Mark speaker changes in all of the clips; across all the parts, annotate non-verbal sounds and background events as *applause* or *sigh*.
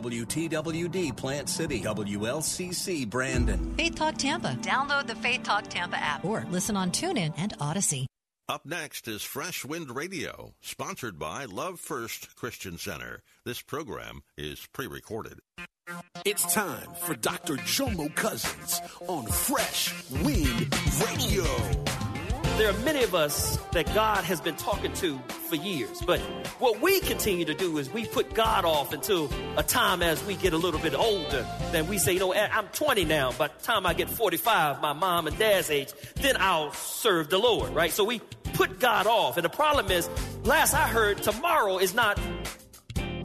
Speaker 1: WTWD Plant City, WLCC Brandon.
Speaker 2: Faith Talk Tampa. Download the Faith Talk Tampa app or listen on TuneIn and Odyssey.
Speaker 3: Up next is Fresh Wind Radio, sponsored by Love First Christian Center. This program is pre recorded.
Speaker 4: It's time for Dr. Jomo Cousins on Fresh Wind Radio.
Speaker 5: There are many of us that God has been talking to for years, but what we continue to do is we put God off until a time as we get a little bit older. Then we say, you know, I'm 20 now. By the time I get 45, my mom and dad's age, then I'll serve the Lord, right? So we put God off. And the problem is, last I heard, tomorrow is not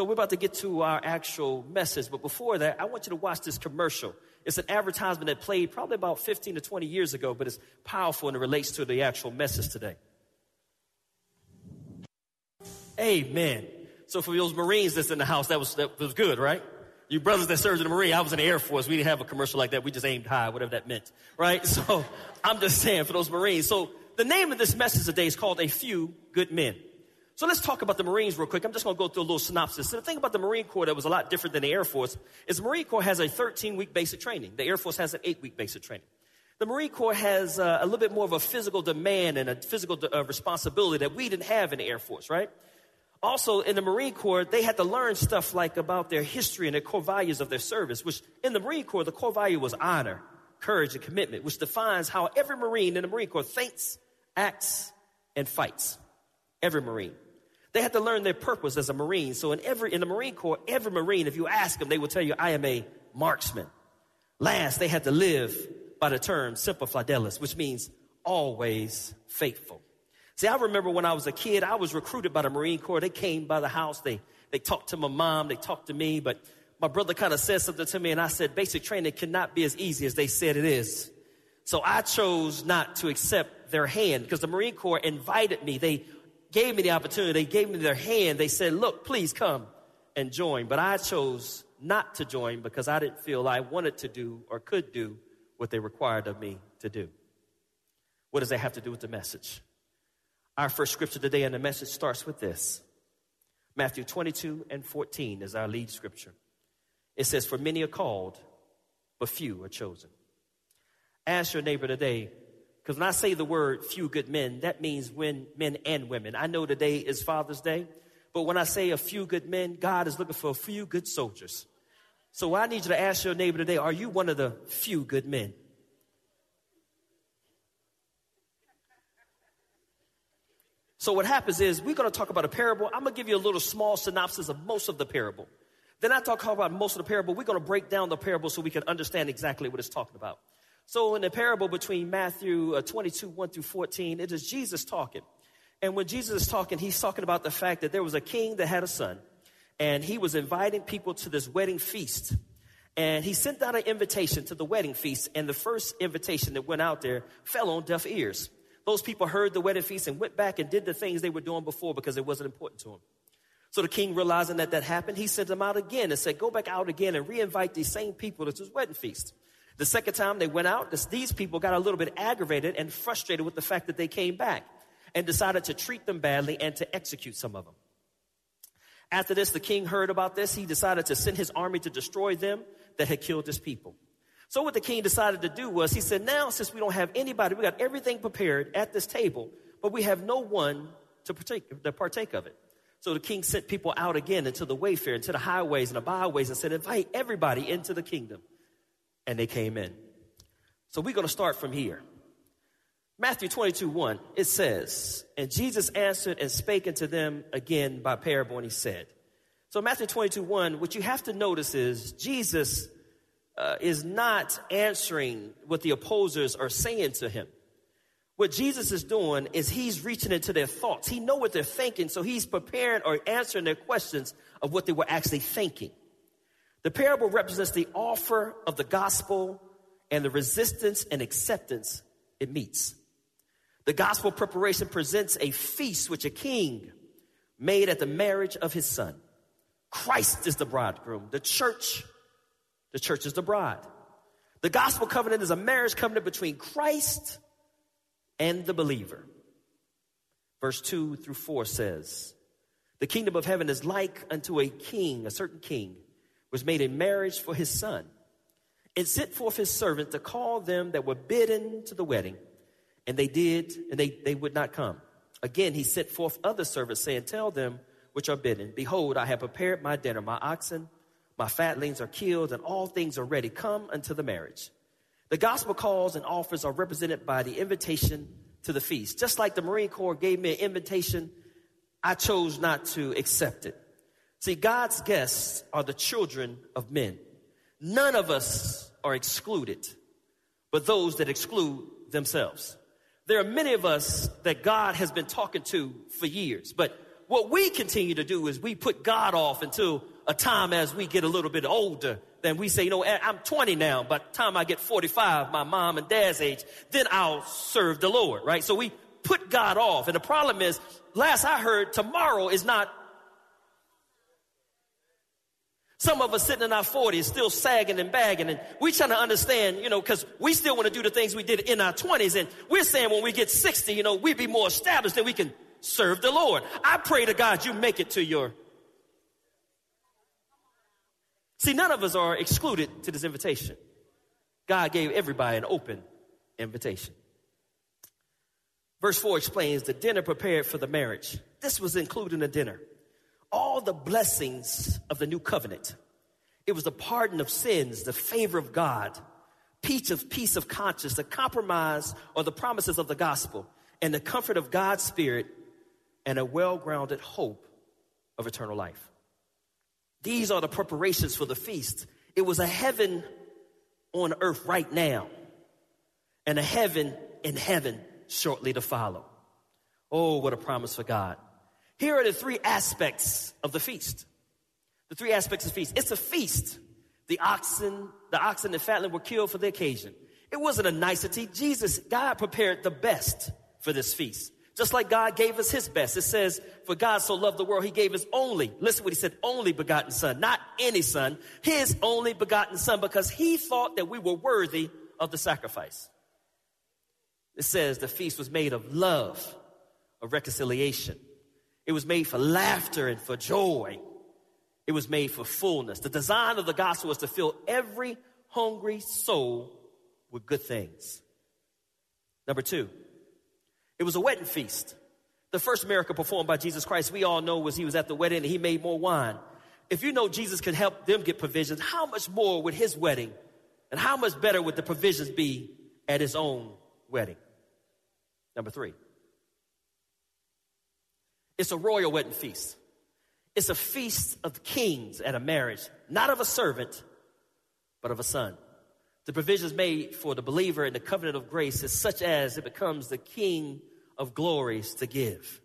Speaker 5: So we're about to get to our actual message, but before that, I want you to watch this commercial. It's an advertisement that played probably about 15 to 20 years ago, but it's powerful and it relates to the actual message today. Amen. So for those Marines that's in the house, that was, that was good, right? You brothers that served in the Marine, I was in the Air Force. We didn't have a commercial like that. We just aimed high, whatever that meant, right? *laughs* So I'm just saying for those Marines. So the name of this message today is called A Few Good Men. So let's talk about the Marines real quick. I'm just going to go through a little synopsis. So the thing about the Marine Corps that was a lot different than the Air Force is the Marine Corps has a 13 week basic training. The Air Force has an eight week basic training. The Marine Corps has uh, a little bit more of a physical demand and a physical uh, responsibility that we didn't have in the Air Force, right? Also, in the Marine Corps, they had to learn stuff like about their history and their core values of their service, which in the Marine Corps, the core value was honor, courage, and commitment, which defines how every Marine in the Marine Corps thinks, acts, and fights. Every Marine. They had to learn their purpose as a Marine. So in every in the Marine Corps, every Marine, if you ask them, they will tell you, I am a marksman. Last, they had to live by the term semper fidelis, which means always faithful. See, I remember when I was a kid, I was recruited by the Marine Corps. They came by the house, they they talked to my mom, they talked to me, but my brother kind of said something to me, and I said, basic training cannot be as easy as they said it is. So I chose not to accept their hand because the Marine Corps invited me. They gave me the opportunity. They gave me their hand. They said, look, please come and join. But I chose not to join because I didn't feel I wanted to do or could do what they required of me to do. What does that have to do with the message? Our first scripture today and the message starts with this. Matthew 22 and 14 is our lead scripture. It says, For many are called, but few are chosen. Ask your neighbor today, because when I say the word few good men, that means when men and women. I know today is Father's Day, but when I say a few good men, God is looking for a few good soldiers. So I need you to ask your neighbor today, are you one of the few good men? So what happens is we're going to talk about a parable. I'm going to give you a little small synopsis of most of the parable. Then I talk about most of the parable. We're going to break down the parable so we can understand exactly what it's talking about. So in the parable between Matthew uh, 22, 1 through 14, it is Jesus talking. And when Jesus is talking, he's talking about the fact that there was a king that had a son, and he was inviting people to this wedding feast. And he sent out an invitation to the wedding feast, and the first invitation that went out there fell on deaf ears. Those people heard the wedding feast and went back and did the things they were doing before because it wasn't important to them. So the king, realizing that that happened, he sent them out again and said, Go back out again and re-invite these same people to this wedding feast. The second time they went out, this, these people got a little bit aggravated and frustrated with the fact that they came back and decided to treat them badly and to execute some of them. After this, the king heard about this. He decided to send his army to destroy them that had killed his people. So what the king decided to do was he said, now since we don't have anybody, we got everything prepared at this table, but we have no one to partake, to partake of it. So the king sent people out again into the wayfair, into the highways and the byways, and said, Invite everybody into the kingdom. And they came in. So we're going to start from here. Matthew 22 1, it says, And Jesus answered and spake unto them again by parable, and he said, So Matthew 22 1, what you have to notice is Jesus uh, is not answering what the opposers are saying to him. What Jesus is doing is he's reaching into their thoughts. He know what they're thinking, so he's preparing or answering their questions of what they were actually thinking. The parable represents the offer of the gospel and the resistance and acceptance it meets. The gospel preparation presents a feast which a king made at the marriage of his son. Christ is the bridegroom. The church, the church is the bride. The gospel covenant is a marriage covenant between Christ and the believer. Verse 2 through 4 says, The kingdom of heaven is like unto a king, a certain king, was made a marriage for his son, and sent forth his servant to call them that were bidden to the wedding. And they did, and they, they would not come. Again, he sent forth other servants, saying, Tell them which are bidden, Behold, I have prepared my dinner. My oxen, my fatlings are killed, and all things are ready. Come unto the marriage. The gospel calls and offers are represented by the invitation to the feast. Just like the Marine Corps gave me an invitation, I chose not to accept it. See, God's guests are the children of men. None of us are excluded, but those that exclude themselves. There are many of us that God has been talking to for years, but what we continue to do is we put God off until a time as we get a little bit older then we say, you know, I'm 20 now. By the time I get 45, my mom and dad's age, then I'll serve the Lord, right? So we put God off. And the problem is, last I heard, tomorrow is not. Some of us sitting in our 40s still sagging and bagging, and we trying to understand, you know, because we still want to do the things we did in our 20s, and we're saying when we get 60, you know, we be more established and we can serve the Lord. I pray to God you make it to your See, none of us are excluded to this invitation. God gave everybody an open invitation. Verse 4 explains the dinner prepared for the marriage. This was included in the dinner. All the blessings of the new covenant. It was the pardon of sins, the favor of God, peace of peace of conscience, the compromise or the promises of the gospel, and the comfort of God's spirit, and a well-grounded hope of eternal life. These are the preparations for the feast. It was a heaven on earth right now and a heaven in heaven shortly to follow. Oh, what a promise for God. Here are the three aspects of the feast. The three aspects of the feast. It's a feast. The oxen, the oxen and fatling were killed for the occasion. It wasn't a nicety. Jesus, God prepared the best for this feast. Just like God gave us his best. It says, for God so loved the world, he gave his only, listen what he said, only begotten son, not any son, his only begotten son, because he thought that we were worthy of the sacrifice. It says the feast was made of love, of reconciliation. It was made for laughter and for joy. It was made for fullness. The design of the gospel was to fill every hungry soul with good things. Number two, it was a wedding feast. The first miracle performed by Jesus Christ, we all know, was he was at the wedding and he made more wine. If you know Jesus could help them get provisions, how much more would his wedding and how much better would the provisions be at his own wedding? Number three, it's a royal wedding feast. It's a feast of kings at a marriage, not of a servant, but of a son. The provisions made for the believer in the covenant of grace is such as it becomes the king of glories to give.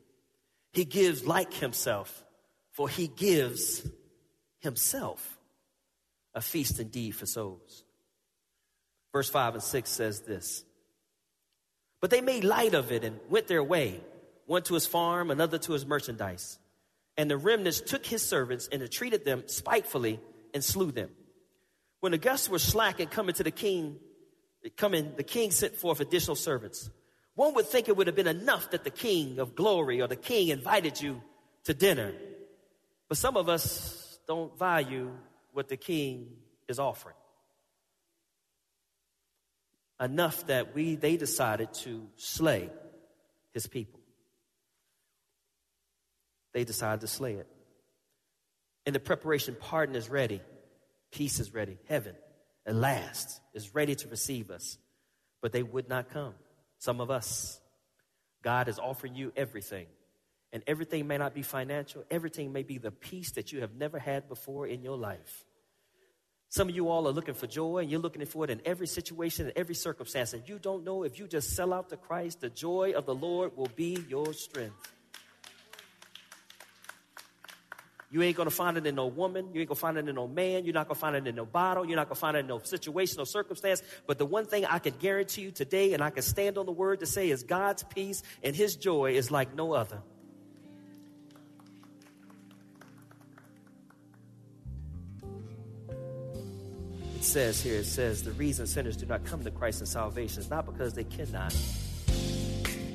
Speaker 5: He gives like himself, for he gives himself a feast indeed for souls. Verse 5 and 6 says this But they made light of it and went their way, one to his farm, another to his merchandise. And the remnants took his servants and entreated them spitefully and slew them. When the guests were slack and coming to the king, coming, the king sent forth additional servants one would think it would have been enough that the king of glory or the king invited you to dinner. But some of us don't value what the king is offering. Enough that we they decided to slay his people. They decide to slay it. In the preparation, pardon is ready, peace is ready, heaven at last is ready to receive us. But they would not come. Some of us. God is offering you everything. And everything may not be financial, everything may be the peace that you have never had before in your life. Some of you all are looking for joy and you're looking for it in every situation, in every circumstance. And you don't know if you just sell out to Christ, the joy of the Lord will be your strength. You ain't gonna find it in no woman. You ain't gonna find it in no man. You're not gonna find it in no bottle. You're not gonna find it in no situation or circumstance. But the one thing I can guarantee you today, and I can stand on the word to say, is God's peace and His joy is like no other. It says here, it says, the reason sinners do not come to Christ in salvation is not because they cannot,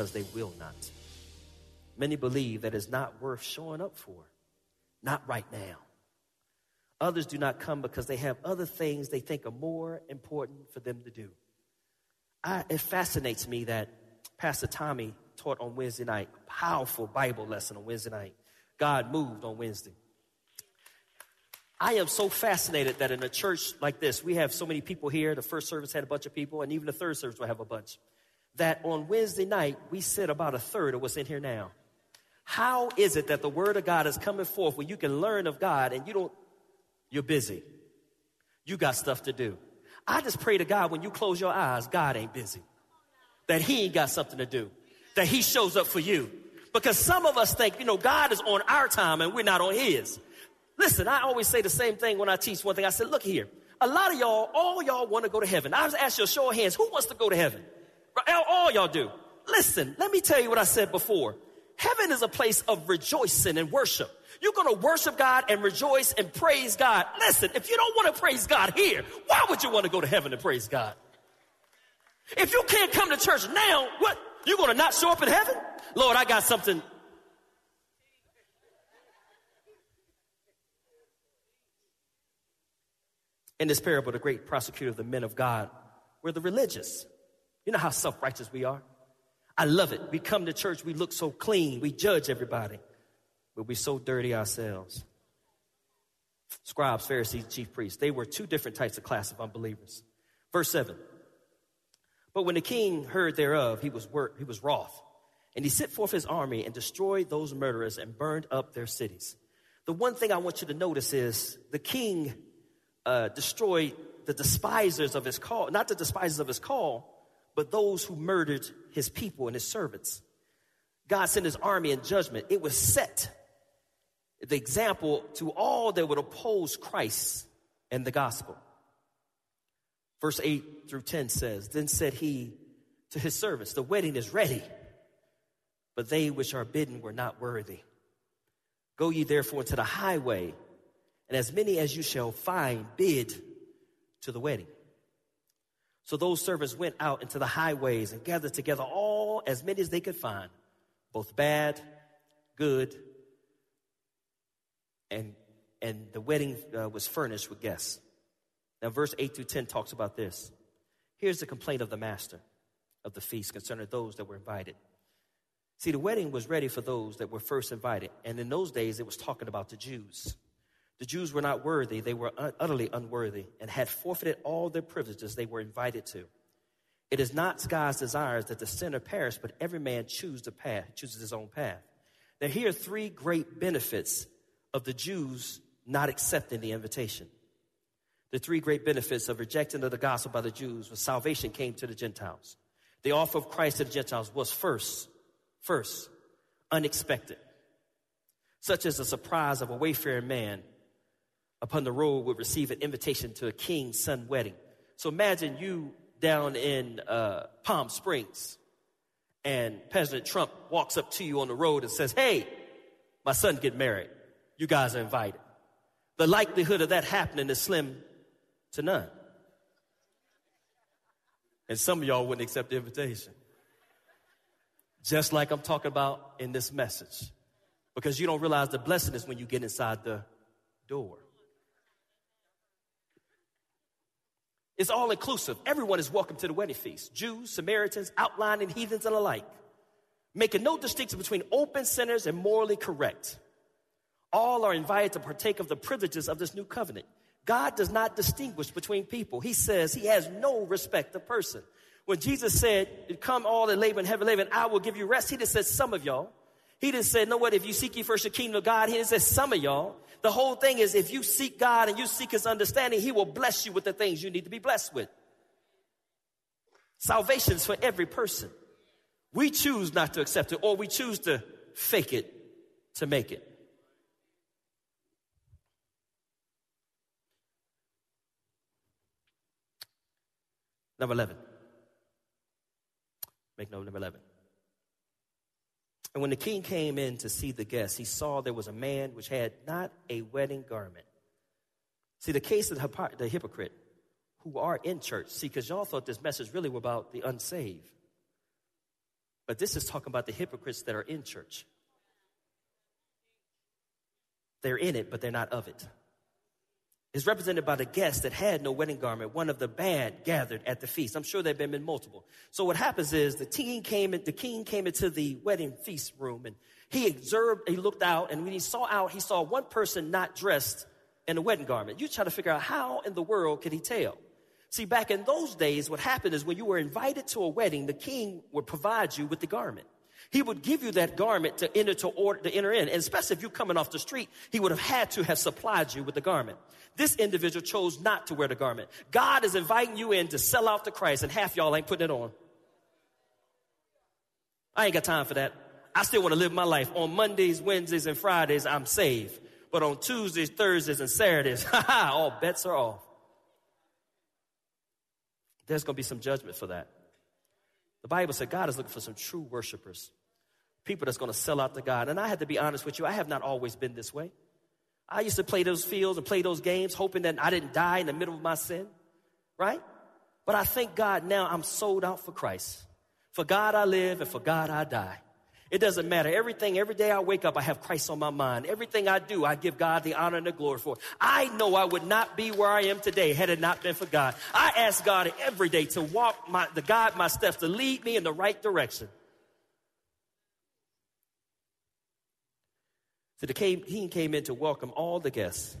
Speaker 5: Because they will not. Many believe that it's not worth showing up for, not right now. Others do not come because they have other things they think are more important for them to do. I, it fascinates me that Pastor Tommy taught on Wednesday night, powerful Bible lesson on Wednesday night. God moved on Wednesday. I am so fascinated that in a church like this, we have so many people here. The first service had a bunch of people, and even the third service will have a bunch. That on Wednesday night, we sit about a third of what's in here now. How is it that the word of God is coming forth where you can learn of God and you don't, you're busy? You got stuff to do. I just pray to God when you close your eyes, God ain't busy. That He ain't got something to do. That He shows up for you. Because some of us think, you know, God is on our time and we're not on His. Listen, I always say the same thing when I teach one thing. I said, look here, a lot of y'all, all y'all want to go to heaven. I was ask you a show of hands, who wants to go to heaven? All, all y'all do. Listen, let me tell you what I said before. Heaven is a place of rejoicing and worship. You're going to worship God and rejoice and praise God. Listen, if you don't want to praise God here, why would you want to go to heaven and praise God? If you can't come to church now, what? You're going to not show up in heaven? Lord, I got something. In this parable, the great prosecutor of the men of God were the religious. You know how self righteous we are? I love it. We come to church, we look so clean, we judge everybody, but we're so dirty ourselves. Scribes, Pharisees, chief priests, they were two different types of class of unbelievers. Verse 7. But when the king heard thereof, he was, wor- he was wroth, and he sent forth his army and destroyed those murderers and burned up their cities. The one thing I want you to notice is the king uh, destroyed the despisers of his call, not the despisers of his call, but those who murdered his people and his servants. God sent his army in judgment. It was set the example to all that would oppose Christ and the gospel. Verse 8 through 10 says, Then said he to his servants, The wedding is ready, but they which are bidden were not worthy. Go ye therefore into the highway, and as many as you shall find, bid to the wedding. So those servants went out into the highways and gathered together all as many as they could find, both bad, good, and and the wedding uh, was furnished with guests. Now, verse 8 through 10 talks about this. Here's the complaint of the master of the feast concerning those that were invited. See, the wedding was ready for those that were first invited. And in those days, it was talking about the Jews. The Jews were not worthy, they were utterly unworthy and had forfeited all their privileges they were invited to. It is not God's desires that the sinner perish, but every man choose the path, chooses his own path. Now, here are three great benefits of the Jews not accepting the invitation. The three great benefits of rejecting of the gospel by the Jews was salvation came to the Gentiles. The offer of Christ to the Gentiles was first, first, unexpected, such as the surprise of a wayfaring man upon the road would receive an invitation to a king's son wedding. So imagine you down in uh, Palm Springs, and President Trump walks up to you on the road and says, "Hey, my son get married. You guys are invited." The likelihood of that happening is slim to none. And some of y'all wouldn't accept the invitation. Just like I'm talking about in this message. Because you don't realize the blessing is when you get inside the door. It's all inclusive. Everyone is welcome to the wedding feast Jews, Samaritans, outlying and heathens and alike. Making no distinction between open sinners and morally correct. All are invited to partake of the privileges of this new covenant. God does not distinguish between people. He says he has no respect of person. When Jesus said, Come all that labor and heavy labor, and I will give you rest, he just said some of y'all. He just said, No, what? If you seek ye first the kingdom of God, he didn't say some of y'all. The whole thing is if you seek God and you seek his understanding, he will bless you with the things you need to be blessed with. Salvation is for every person. We choose not to accept it, or we choose to fake it to make it. Number 11. Make note, number 11. And when the king came in to see the guests, he saw there was a man which had not a wedding garment. See, the case of the, the hypocrite who are in church, see, because y'all thought this message really was about the unsaved. But this is talking about the hypocrites that are in church. They're in it, but they're not of it is represented by the guest that had no wedding garment, one of the bad gathered at the feast. I'm sure there have been multiple. So what happens is the king came in, the king came into the wedding feast room and he observed, he looked out, and when he saw out, he saw one person not dressed in a wedding garment. You try to figure out how in the world could he tell? See, back in those days, what happened is when you were invited to a wedding, the king would provide you with the garment. He would give you that garment to enter to order to enter in. And especially if you're coming off the street, he would have had to have supplied you with the garment. This individual chose not to wear the garment. God is inviting you in to sell out to Christ, and half y'all ain't putting it on. I ain't got time for that. I still want to live my life. On Mondays, Wednesdays, and Fridays, I'm saved. But on Tuesdays, Thursdays, and Saturdays, *laughs* all bets are off. There's going to be some judgment for that. The Bible said God is looking for some true worshipers people that's going to sell out to God. And I had to be honest with you, I have not always been this way. I used to play those fields and play those games hoping that I didn't die in the middle of my sin, right? But I thank God now I'm sold out for Christ. For God I live and for God I die. It doesn't matter. Everything, every day I wake up, I have Christ on my mind. Everything I do, I give God the honor and the glory for. I know I would not be where I am today had it not been for God. I ask God every day to walk my, to guide my steps, to lead me in the right direction. So the king came in to welcome all the guests.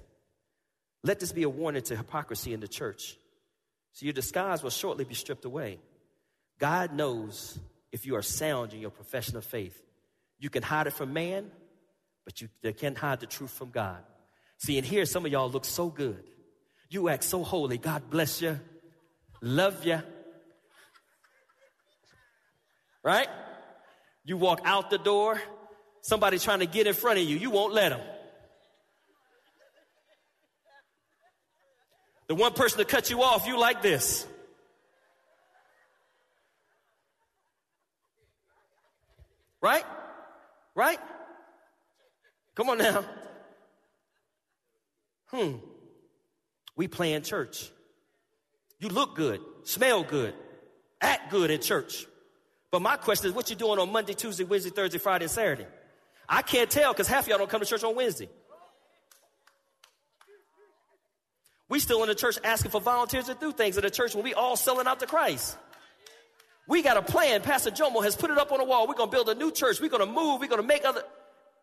Speaker 5: Let this be a warning to hypocrisy in the church. So your disguise will shortly be stripped away. God knows if you are sound in your profession of faith. You can hide it from man, but you can't hide the truth from God. See, and here some of y'all look so good. You act so holy. God bless you. Love you. Right? You walk out the door somebody trying to get in front of you, you won't let them. The one person to cut you off, you like this. Right? Right? Come on now. Hmm. We play in church. You look good, smell good, act good in church. But my question is, what you doing on Monday, Tuesday, Wednesday, Thursday, Friday, and Saturday? I can't tell because half y'all don't come to church on Wednesday. We still in the church asking for volunteers to do things in the church when we all selling out to Christ. We got a plan. Pastor Jomo has put it up on the wall. We're gonna build a new church. We're gonna move. We're gonna make other.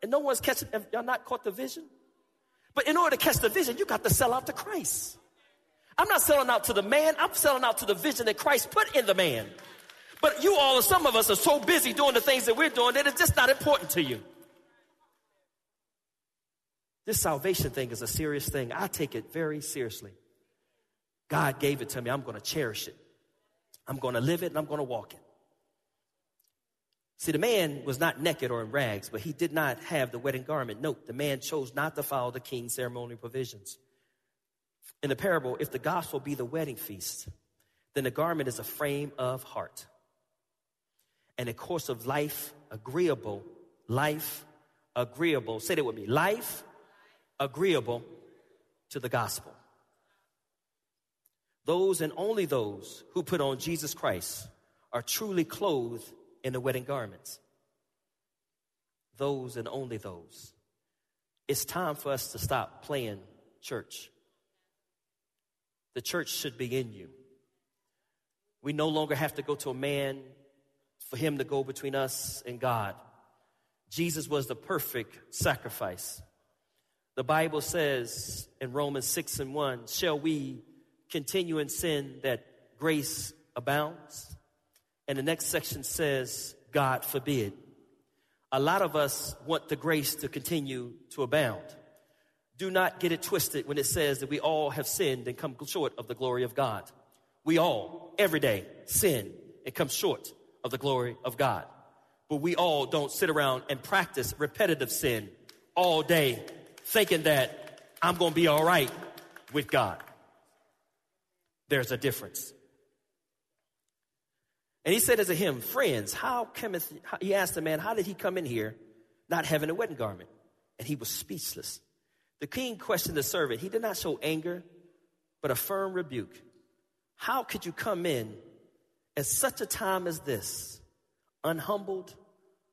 Speaker 5: And no one's catching. Y'all not caught the vision. But in order to catch the vision, you got to sell out to Christ. I'm not selling out to the man. I'm selling out to the vision that Christ put in the man. But you all, some of us, are so busy doing the things that we're doing that it's just not important to you. This salvation thing is a serious thing. I take it very seriously. God gave it to me. I'm going to cherish it. I'm going to live it and I'm going to walk it. See, the man was not naked or in rags, but he did not have the wedding garment. Note, the man chose not to follow the king's ceremonial provisions. In the parable, if the gospel be the wedding feast, then the garment is a frame of heart and a course of life agreeable, life agreeable. Say that with me life agreeable to the gospel. Those and only those who put on Jesus Christ are truly clothed in the wedding garments. Those and only those. It's time for us to stop playing church. The church should be in you. We no longer have to go to a man for him to go between us and God. Jesus was the perfect sacrifice. The Bible says in Romans 6 and 1, shall we continue in sin that grace abounds? And the next section says, God forbid. A lot of us want the grace to continue to abound. Do not get it twisted when it says that we all have sinned and come short of the glory of God. We all, every day, sin and come short of the glory of God. But we all don't sit around and practice repetitive sin all day thinking that I'm going to be all right with God. There's a difference. And he said as him, friends, how cometh, he asked the man, how did he come in here not having a wedding garment? And he was speechless. The king questioned the servant. He did not show anger, but a firm rebuke. How could you come in at such a time as this, unhumbled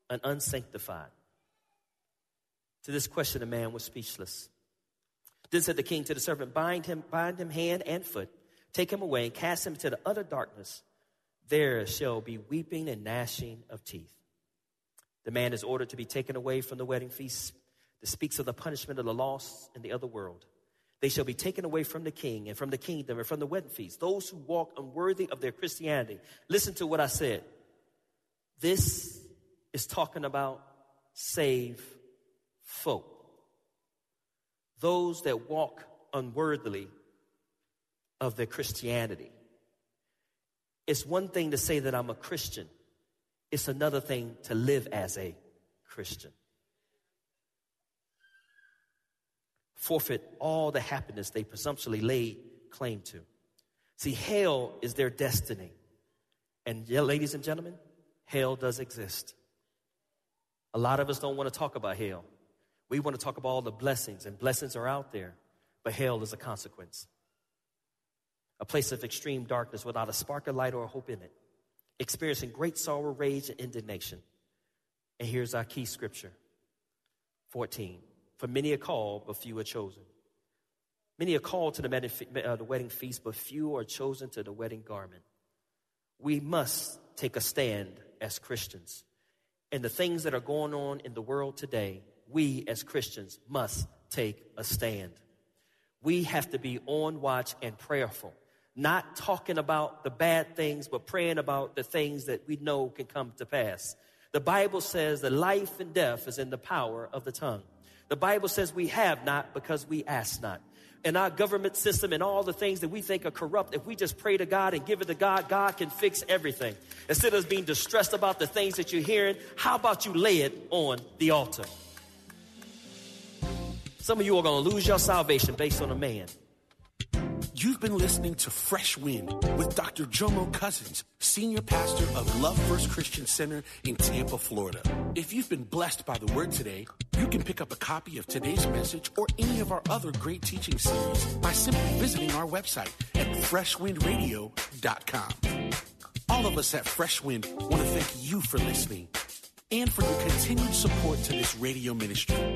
Speaker 5: and unsanctified? To this question, the man was speechless. Then said the king to the servant, Bind him, bind him hand and foot, take him away, and cast him into the utter darkness. There shall be weeping and gnashing of teeth. The man is ordered to be taken away from the wedding feast This speaks of the punishment of the lost in the other world. They shall be taken away from the king and from the kingdom and from the wedding feast. Those who walk unworthy of their Christianity. Listen to what I said. This is talking about save folk, those that walk unworthily of their Christianity. It's one thing to say that I'm a Christian, it's another thing to live as a Christian. Forfeit all the happiness they presumptuously lay claim to. See, hell is their destiny. And, yeah, ladies and gentlemen, hell does exist. A lot of us don't want to talk about hell. We want to talk about all the blessings, and blessings are out there, but hell is a consequence. A place of extreme darkness without a spark of light or hope in it, experiencing great sorrow, rage, and indignation. And here's our key scripture 14. For many are called, but few are chosen. Many are called to the, uh, wedding feast, but few are chosen to the wedding garment. We must take a stand as Christians. And the things that are going on in the world today we as Christians must take a stand. We have to be on watch and prayerful, not talking about the bad things, but praying about the things that we know can come to pass. The Bible says that life and death is in the power of the tongue. The Bible says we have not because we ask not. And our government system and all the things that we think are corrupt, if we just pray to God and give it to God, God can fix everything. Instead of being distressed about the things that you're hearing, how about you lay it on the altar? Some of you are going to lose your salvation based on a man.
Speaker 4: You've been listening to Fresh Wind with Dr. Jomo Cousins, Senior Pastor of Love First Christian Center in Tampa, Florida. If you've been blessed by the word today, you can pick up a copy of today's message or any of our other great teaching series by simply visiting our website at freshwindradio.com. All of us at Fresh Wind want to thank you for listening and for your continued support to this radio ministry.